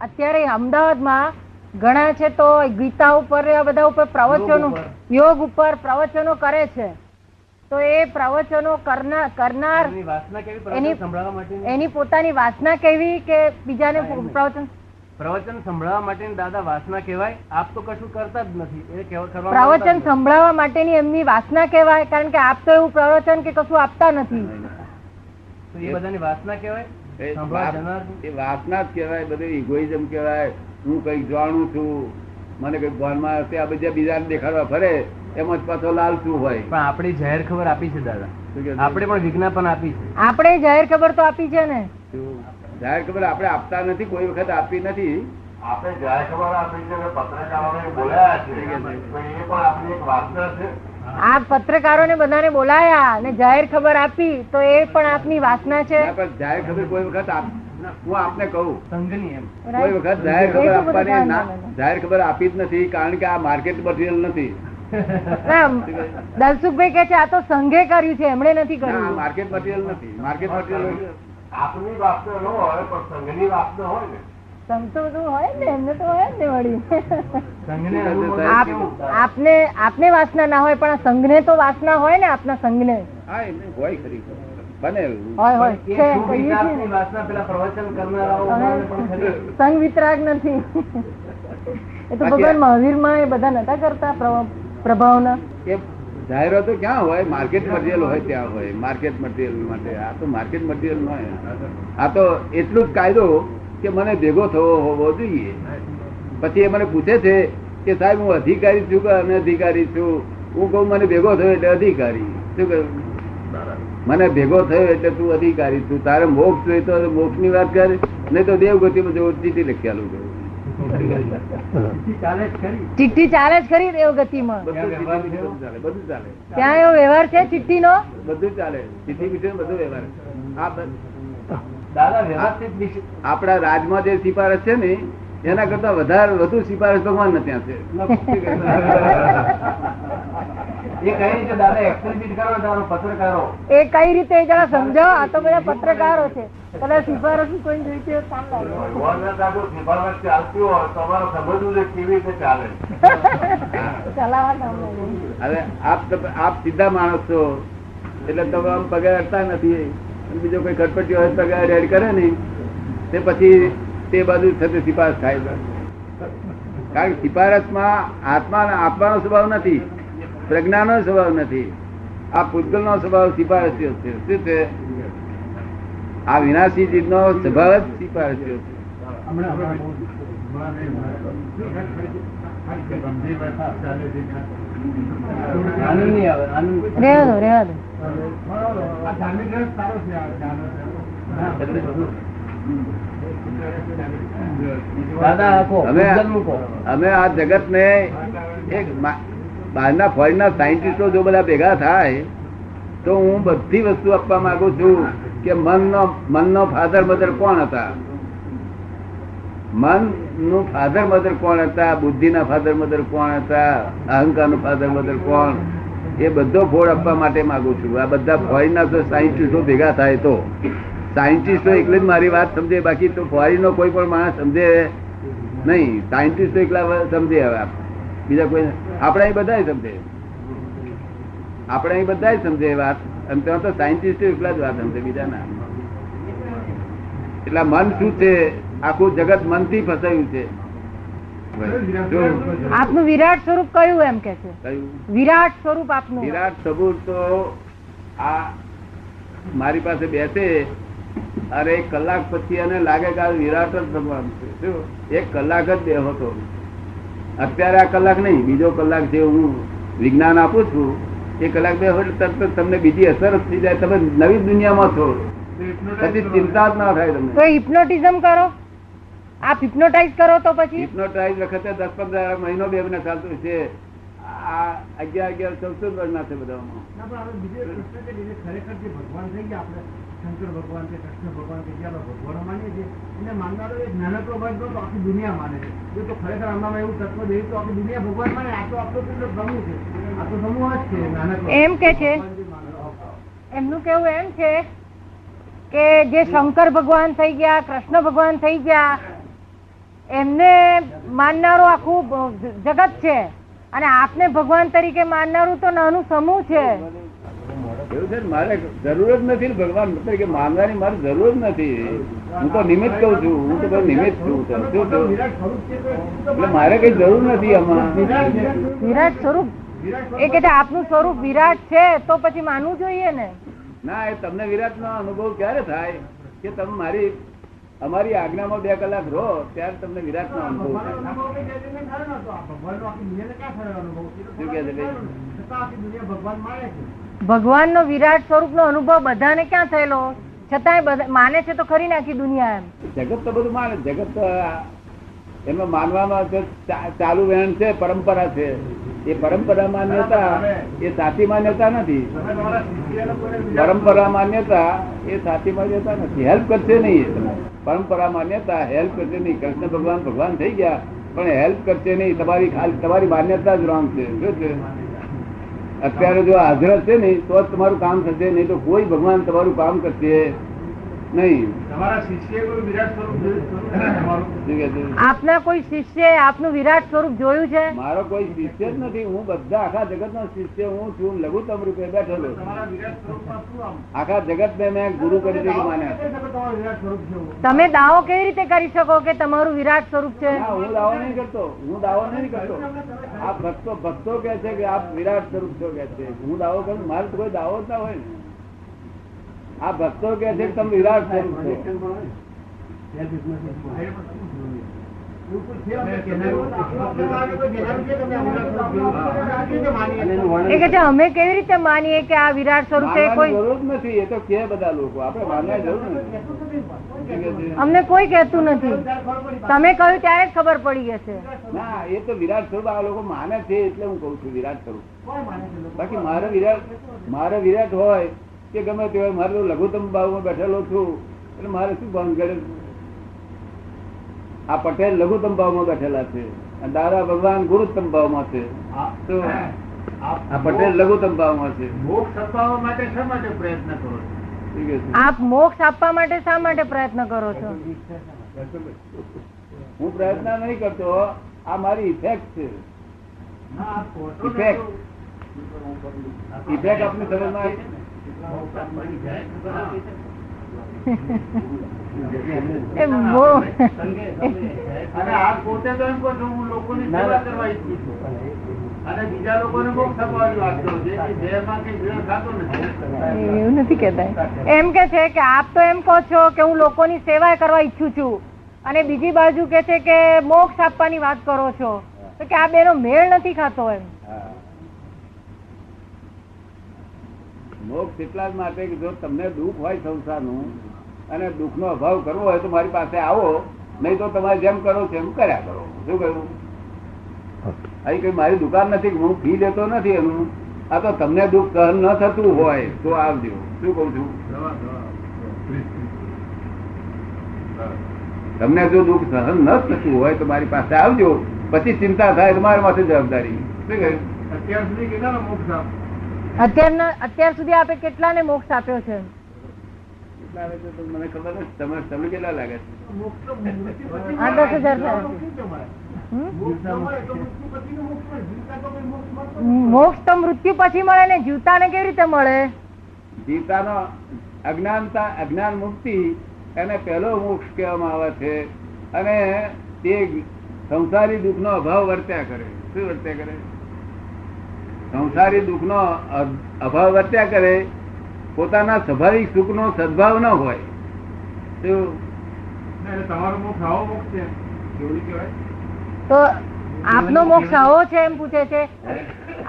અત્યારે અમદાવાદમાં ઘણા છે તો ગીતા ઉપર આ બધા ઉપર પ્રવચનો. યોગ ઉપર પ્રવચનો કરે છે. તો એ પ્રવચનો કરનાર એની પોતાની વાસના કેવી કે બીજાને પ્રવચન? પ્રવચન સંભળાવવા માટેની દાદા વાસના કહેવાય. આપ તો કશું કરતા જ નથી. એ કહેવા- પ્રવચન. સંભળાવવા માટેની એમની વાસના કહેવાય કારણ કે આપ તો એવું પ્રવચન કે કશું આપતા નથી. એ બધાની વાસના કહેવાય? એ વાસના જ કહેવાય બધું ઇગોઇઝમ કહેવાય. હું કંઈક જાણું છું મને કંઈક ભાનમાં હશે આ બધા બીજાને દેખાડવા ફરે એમાં જ પાછો લાલચું હોય? પણ આપણી જાહેર ખબર આપી છે દાદા? આપણે પણ વિજ્ઞાપન આપી છે. આપણે જાહેર ખબર તો આપી છે ને. જાહેર ખબર આપણે આપતા નથી કોઈ વખત આપી નથી. આપણે જાહેર ખબર આપી છે પત્રકારોને બોલાયા છે. એ પણ આપણી એક વાસના છે. આ પત્રકારોને બધાને બોલાયા અને જાહેર ખબર આપી તો એ પણ આપની વાસના છે. જાહેર ખબર કોઈ વખત હું આપને કહું. એમ. કોઈ વખત જાહેર ખબર આપવાની. જાહેર ખબર આપી જ નથી કારણ કે આ માર્કેટ મટીરિયલ નથી. ના, દલસુખભાઈ કે છે આ તો સંઘે કર્યું છે એમણે નથી કર્યું. માર્કેટ મટીરિયલ નથી. માર્કેટ મટીરિયલ આપની વાસના ન હોય પણ સંઘની વાસના હોય ને. આપને આપને વાસના ના હોય પણ આ સંઘને તો વાસના હોય ને આપના સંઘને. હોય ખરી. સંઘ વિતરાગ નથી. એ તો ભગવાન મહાવીરમાં એ બધા નતા કરતા પ્રભ- પ્રભાવના. જાહેરો તો ક્યાં હોય? માર્કેટ મટીરિયલ હોય ત્યાં હોય. માર્કેટ મટીરિયલ માટે. આ તો માર્કેટ મટીરિયલ ન હોય. આ તો એટલું જ કાયદો કે મને ભેગો થવો હોવો જોઈએ. પછી એ મને પૂછે છે કે સાહેબ હું અધિકારી છું કે અનધિકારી છું? હું કહું મને ભેગો થયો એટલે અધિકારી. શું કહ્યું? મને ભેગો થયો એટલે તું અધિકારી તું તારે મોક્ષ જોઈએ તો મોક્ષની વાત કરે. નહીં તો દેવગતિમાં જવું ચીઠી લખી આલું કહ્યું. ચાલે જ ખરી ચિઠ્ઠી ચાલે જ ખરી દેવગતિ માં બધું ચાલે. ત્યાં એવો વ્યવહાર છે ચિઠ્ઠી નો બધું ચાલે. ચિઠ્ઠી બધું વ્યવહાર. આ આપણા રાજમાં જે સિફારસ છે ને એના કરતા વધારે વધુ સિફારસ ભગવાન ત્યાં છે. એ કઈ રીતે ને જરા સમજાવો આ તો બધા પત્રકારો છે. કદાચ સિફારસ કોઈ ચાલતી હોય સમજવું છે કેવી રીતે ચાલે? ચલાવવા કામ લાગે. હવે આપ આપ સીધા માણસ છો એટલે તમે આમ પગાર અડતા નથી. બીજો કોઈ ખટપટી તો પગાર કરે ને તે પછી તે બાજુ થતી સિપારસ થાય કારણ કે સિફારસમાં આત્મા આપવાનો સ્વભાવ નથી, પ્રજ્ઞાનો સ્વભાવ નથી. આ પૂતગલનો સ્વભાવ સિફારસીઓ છે. શું છે? આ વિનાશી ચીજનો સ્વભાવ જ સિફારસીઓ છે. અમે આ જગત ને એક બહારના ફોરેનના સાયન્ટિસ્ટો જો બધા ભેગા થાય તો હું બધી વસ્તુ આપવા માંગુ છું કે મનનો મનનો ફાધર મધર કોણ હતા? મન નું ફાધર મધર કોણ હતા? બુદ્ધિના ફાધર મધર કોણ હતા? અહંકારનું ફાધર મધર કોણ? એ બધો ફોડ આપવા માટે માંગુ છું. આ બધા ફોરીના તો સાયન્ટિસ્ટો ભેગા થાય તો. સાયન્ટિસ્ટો એકલી જ મારી વાત સમજે, બાકી તો ફોરેનનો કોઈ પણ માણસ સમજે નહીં. સાયન્ટિસ્ટો એકલા સમજે હવે બીજા કોઈ આપણે અહીં બધા સમજે. આપણે અહીં બધા સમજે વાત. અને ત્યાં તો સાયન્ટિસ્ટો એકલા જ વાત સમજે બીજા ના એટલા મન શું છે? આખું જગત મનથી ફસાયું છે. આપનું વિરાટ સ્વરૂપ કયું એમ કે છે? વિરાટ સ્વરૂપ આપનું. વિરાટ સ્વરૂપ તો આ મારી પાસે બેસે અરે એક કલાક પછી એને લાગે કે આ વિરાટ જ ભગવાન છે. એક કલાક જ બેહો હતો અત્યારે આ કલાક નહીં બીજો કલાક જે હું વિજ્ઞાન આપું છું એ કલાક બે હોય તરત જ તમને બીજી અસર જ થઈ જાય. તમે નવી દુનિયામાં છો. પછી ચિંતા જ ના થાય તો તમને હિપ્નોટિઝમ કરો. આપ હિપ્નોટાઇઝ કરો તો પછી? હિપ્નોટાઇઝ વખતે દસ પંદર મહિનો બે મહિના ચાલતું છે. આ અગિયાર અગિયાર ચૌદ ચૌદ વર્ષના છે બધામાં. ખરેખર જે ભગવાન થઈ ગયા આપણે શંકર ભગવાન છે કૃષ્ણ ભગવાન છે જે આપણે માનીએ છીએ એને માનનારો એક નાનકડો વર્ગ તો આખી દુનિયા માને છે. જો તો ખરેખર આમાં એવું તત્વ જોઈએ તો આખી દુનિયા ભગવાન માને આ તો આપણો કેટલો સમૂહ છે. આ તો સમૂહ જ છે નાનકડો. એમ કે છે. એમનું કેવું એમ છે કે જે શંકર ભગવાન થઈ ગયા કૃષ્ણ ભગવાન થઈ ગયા એમને માનનારો આખું જગત છે. અને આપને ભગવાન તરીકે માનનારું તો નાનું સમૂહ છે. એવું છે મારે જરૂર જ નથી ભગવાન તરીકે માનવાની મારે જરૂર જ નથી. હું તો નિમિત્ત કઉ છું હું તો નિમિત્ત છું શું એટલે મારે કઈ જરૂર નથી આમાં. વિરાટ સ્વરૂપ. એ કે આપનું સ્વરૂપ વિરાટ છે તો પછી માનવું જોઈએ ને. ના એ તમને વિરાટ નો અનુભવ ક્યારે થાય? કે તમે મારી અમારી આજ્ઞામાં બે કલાક રહો ત્યારે તમને વિરાટ નો અનુભવ? થાય? ભગવાન નો વિરાટ સ્વરૂપ નો અનુભવ બધાને ક્યાં થયેલો? છતાંય બધા માને છે તો ખરી નાખી દુનિયા એમ. જગત તો બધું માને જગત એમાં માનવામાં ચાલુ વહેણ છે પરંપરા છે. એ પરંપરા માન્યતા એ સાચી માન્યતા નથી. પરંપરા માન્યતા એ સાચી માન્યતા નથી. હેલ્પ કરશે નહીં પરંપરા માન્યતા હેલ્પ કરશે નહીં. કૃષ્ણ ભગવાન ભગવાન થઈ ગયા પણ હેલ્પ કરશે નહીં. તમારી ખાલી તમારી માન્યતા જ રોંગ છે. શું છે? અત્યારે જો હાજર છે ને તો જ તમારું કામ થશે. નહીં તો કોઈ ભગવાન તમારું કામ કરશે. નહીં. તમારા શિષ્ય કોઈ વિરાટ સ્વરૂપ જોયું? છે તમારું શું કહે છે? આપના કોઈ શિષ્ય આપનું વિરાટ સ્વરૂપ જોયું છે? મારો કોઈ શિષ્ય જ નથી. હું બધા આખા જગત નો શિષ્ય હું છું. લઘુત્તમ રૂપે બેઠેલો તમારા વિરાટ સ્વરૂપમાં શું આમ? આખા જગત ને મેં ગુરુ કરી દીધું માન્યા કહી શકો તમારું વિરાટ સ્વરૂપ છે? એવું? તમે દાવો કેવી રીતે કરી શકો કે તમારું વિરાટ સ્વરૂપ છે? હું દાવો નહીં કરતો. હું દાવો નહીં કરતો. આ ભક્તો ભક્તો કે છે કે આપ વિરાટ સ્વરૂપ છો કે છે. હું દાવો કરું? મારે કોઈ દાવો જ ના હોય ને. આ ભક્તો કે છે તમે વિરાટ સ્વરૂપ છો અમે કેવી રીતે માનીએ કે આ વિરાટ સ્વરૂપે કોઈ જરૂર નથી એ તો કે બધા લોકો. આપણે માનવા જરૂર નથી? અમને કોઈ કહેતું નથી. તમે કહ્યું ત્યારે જ ખબર પડી જશે. ના એ તો વિરાટ સ્વરૂપ આ લોકો માને છે એટલે હું કઉ છું વિરાટ સ્વરૂપ. કોણ માને છે લોકો? બાકી મારે વિરાટ મારે વિરાટ હોય કે ગમે તે હોય મારે લઘુત્તમ ભાવમાં બેઠેલો છું એટલે મારે શું ભાન કરે? આ પટેલ લઘુત્તમ ભાવમાં બેઠેલા છે દાદા ભગવાન ગુરુત્તમ ભાવમાં છે. આ- તો આપ આ પટેલ લઘુત્તમ ભાવમાં છે. મોક્ષ અપાવવા માટે શા માટે પ્રયત્ન કરો? આપ મોક્ષ આપવા માટે શા માટે પ્રયત્ન કરો છો? હું પ્રયત્ન નહીં કરતો આ મારી ઇફેક્ટ છે. તો- ઇફેક્ટ આપની સમજમાં અને આ પોતે તો એમ કહું હું લોકોની સેવા કરવા ઈચ્છું છું. અને બીજા લોકોને બહુ એવું નથી કેતા એમ કે છે કે આપ તો એમ કહો છો કે હું લોકોની સેવા કરવા ઈચ્છું છું. અને બીજી બાજુ કે છે કે મોક્ષ આપવાની વાત કરો છો. તો કે આ બેનો મેળ નથી ખાતો એમ હા. મોક્ષ એટલા જ માટે કે જો તમને દુઃખ હોય સંસારનું અને દુઃખનો અભાવ કરવો હોય તો મારી પાસે આવો, નહીં તો તમારે જેમ કરો તેમ કર્યા કરો. શું કહ્યું? અહીં કઈ મારી દુકાન નથી હું ફી લેતો નથી એનું? આ તો તમને દુઃખ સહન ન થતું હોય તો આવજો. શું કઉ છું? તમને જો દુઃખ સહન ન થતું હોય તો મારી પાસે આવજો. પછી ચિંતા થાય તો મારી માથે જવાબદારી. શું કહ્યું? અત્યાર સુધી કેટલાનો મોક્ષ અત્યારના અત્યાર સુધી આપે કેટલાને મોક્ષ આપ્યો છે? કેટલા આવે છે તો મને ખબર નથી. તમે તમને કેટલા લાગે છે? મોક્ષ તો મૃત્યુ પછી મળે. ન. જીવતા તો કોઈ મોક્ષ મળતો નથી. મોક્ષ તો મૃત્યુ પછી મળે ને કેવી રીતે મળે? ગીતાનો અજ્ઞાનતા અજ્ઞાન મુક્તિ એને પહેલો મોક્ષ કહેવામાં આવે છે. અને તે સંસારી દુઃખનો અભાવ વર્ત્યા કરે. શું વર્ત્યા કરે? સંસારી દુઃખનો અભાવ વર્ત્યા કરે પોતાના સ્વાભાવિક સુખનો સદભાવ ન હોય. તો આપનો મોક્ષ આવો છે એમ પૂછે છે.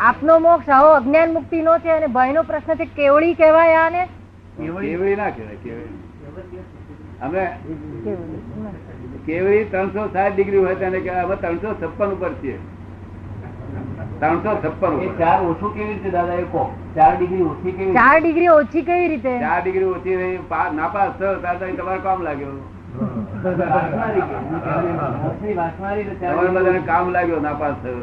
આપનો મોક્ષ આવો અજ્ઞાન મુક્તિ નો છે અને ભાઈ નો પ્રશ્ન છે કેવડી કહેવાય આને? કેવડી ના કહેવાય કેવડી અમે કેવડી ત્રણસો સાત ડિગ્રી હોય તેને કહેવાય અમે ત્રણસો છપ્પન ઉપર છીએ. ત્રણસો છપ્પન એ ચાર ઓછું કેવી રીતે દાદા એ કહો. ચાર ડિગ્રી ઓછી કેવી ચાર ડિગ્રી ઓછી કેવી રીતે? ચાર ડિગ્રી ઓછી રહી પા- નાપાસ થયો ત્યારે તમારે કામ લાગ્યો. કામ લાગ્યો નાપાસ થયો